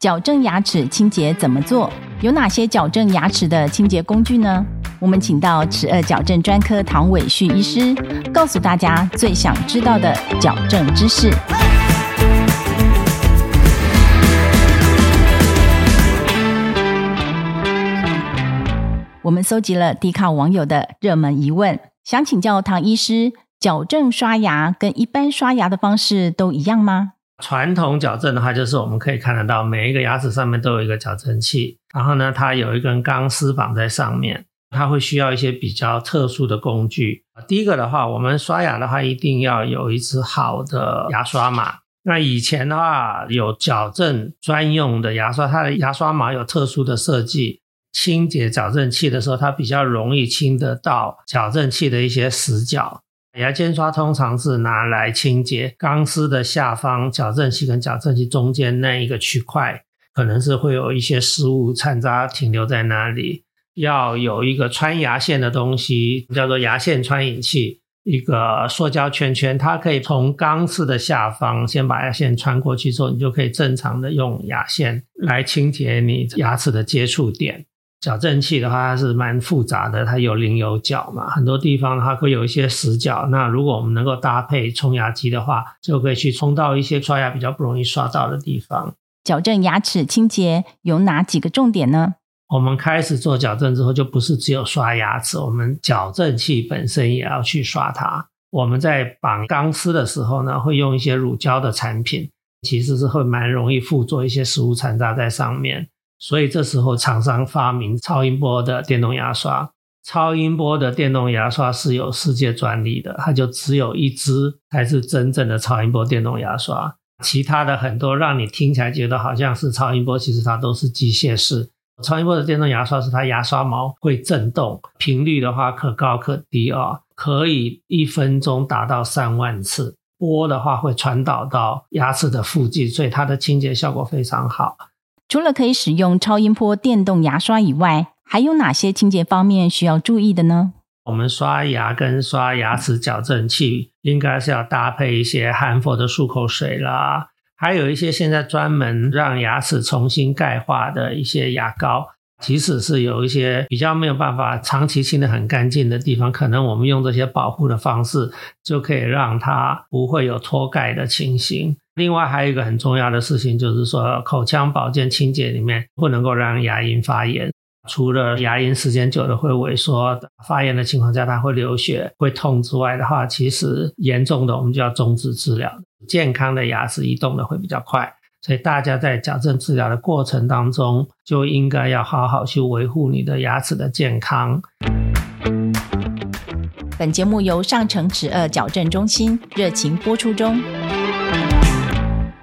矫正牙齿清洁怎么做？有哪些矫正牙齿的清洁工具呢？我们请到齿颚矫正专科唐伟旭医师，告诉大家最想知道的矫正知识。我们搜集了低卡网友的热门疑问，想请教唐医师：矫正刷牙跟一般刷牙的方式都一样吗？传统矫正的话，就是我们可以看得到，每一个牙齿上面都有一个矫正器，然后呢，它有一根钢丝绑在上面，它会需要一些比较特殊的工具。第一个的话，我们刷牙的话，一定要有一支好的牙刷嘛。那以前的话，有矫正专用的牙刷，它的牙刷毛有特殊的设计，清洁矫正器的时候，它比较容易清得到矫正器的一些死角。牙间刷通常是拿来清洁钢丝的下方，矫正器跟矫正器中间那一个区块，可能是会有一些食物残渣停留在那里。要有一个穿牙线的东西，叫做牙线穿引器，一个塑胶圈圈，它可以从钢丝的下方先把牙线穿过去之后，你就可以正常的用牙线来清洁你牙齿的接触点。矫正器的话，它是蛮复杂的，它有棱有角嘛，很多地方它会有一些死角。那如果我们能够搭配冲牙机的话，就可以去冲到一些刷牙比较不容易刷到的地方。矫正牙齿清洁有哪几个重点呢？我们开始做矫正之后，就不是只有刷牙齿，我们矫正器本身也要去刷它。我们在绑钢丝的时候呢，会用一些乳胶的产品，其实是会蛮容易附着一些食物残渣在上面。所以这时候，厂商发明超音波的电动牙刷。超音波的电动牙刷是有世界专利的，它就只有一支才是真正的超音波电动牙刷。其他的很多让你听起来觉得好像是超音波，其实它都是机械式。超音波的电动牙刷是它牙刷毛会震动，频率的话可高可低啊，可以一分钟达到三万次。波的话会传导到牙齿的附近，所以它的清洁效果非常好。除了可以使用超音波电动牙刷以外，还有哪些清洁方面需要注意的呢？我们刷牙跟刷牙齿矫正器，应该是要搭配一些含氟的漱口水啦，还有一些现在专门让牙齿重新钙化的一些牙膏。即使是有一些比较没有办法长期清的很干净的地方，可能我们用这些保护的方式，就可以让它不会有脱钙的情形。另外还有一个很重要的事情，就是说口腔保健清洁里面不能够让牙龈发炎。除了牙龈时间久了会萎缩、发炎的情况下，它会流血、会痛之外的话，其实严重的我们就要终止治疗。健康的牙齿移动的会比较快。所以大家在矫正治疗的过程当中，就应该要好好去维护你的牙齿的健康。本节目由上城齿颚矫正中心热情播出中。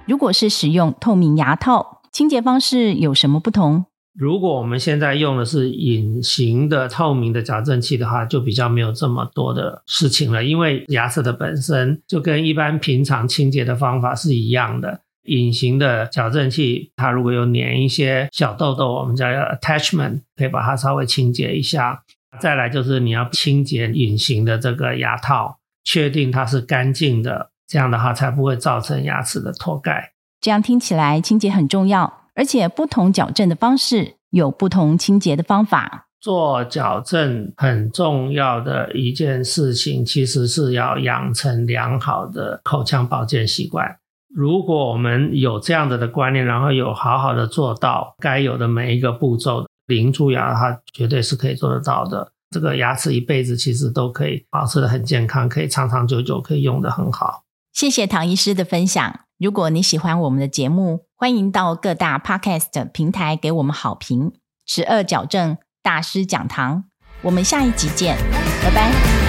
如果是使用透明牙套，清洁方式有什么不同？如果我们现在用的是隐形的透明的矫正器的话，就比较没有这么多的事情了，因为牙齿的本身就跟一般平常清洁的方法是一样的。隐形的矫正器，它如果有粘一些小痘痘，我们叫 attachment，可以把它稍微清洁一下。再来就是你要清洁隐形的这个牙套，确定它是干净的，这样的话才不会造成牙齿的脱钙。这样听起来清洁很重要，而且不同矫正的方式有不同清洁的方法。做矫正很重要的一件事情，其实是要养成良好的口腔保健习惯。如果我们有这样子的观念，然后有好好的做到该有的每一个步骤，零蛀牙它绝对是可以做得到的。这个牙齿一辈子其实都可以保持的很健康，可以长长久久，可以用的很好。谢谢唐医师的分享。如果你喜欢我们的节目，欢迎到各大 podcast 平台给我们好评。十二矫正大师讲堂，我们下一集见，拜拜。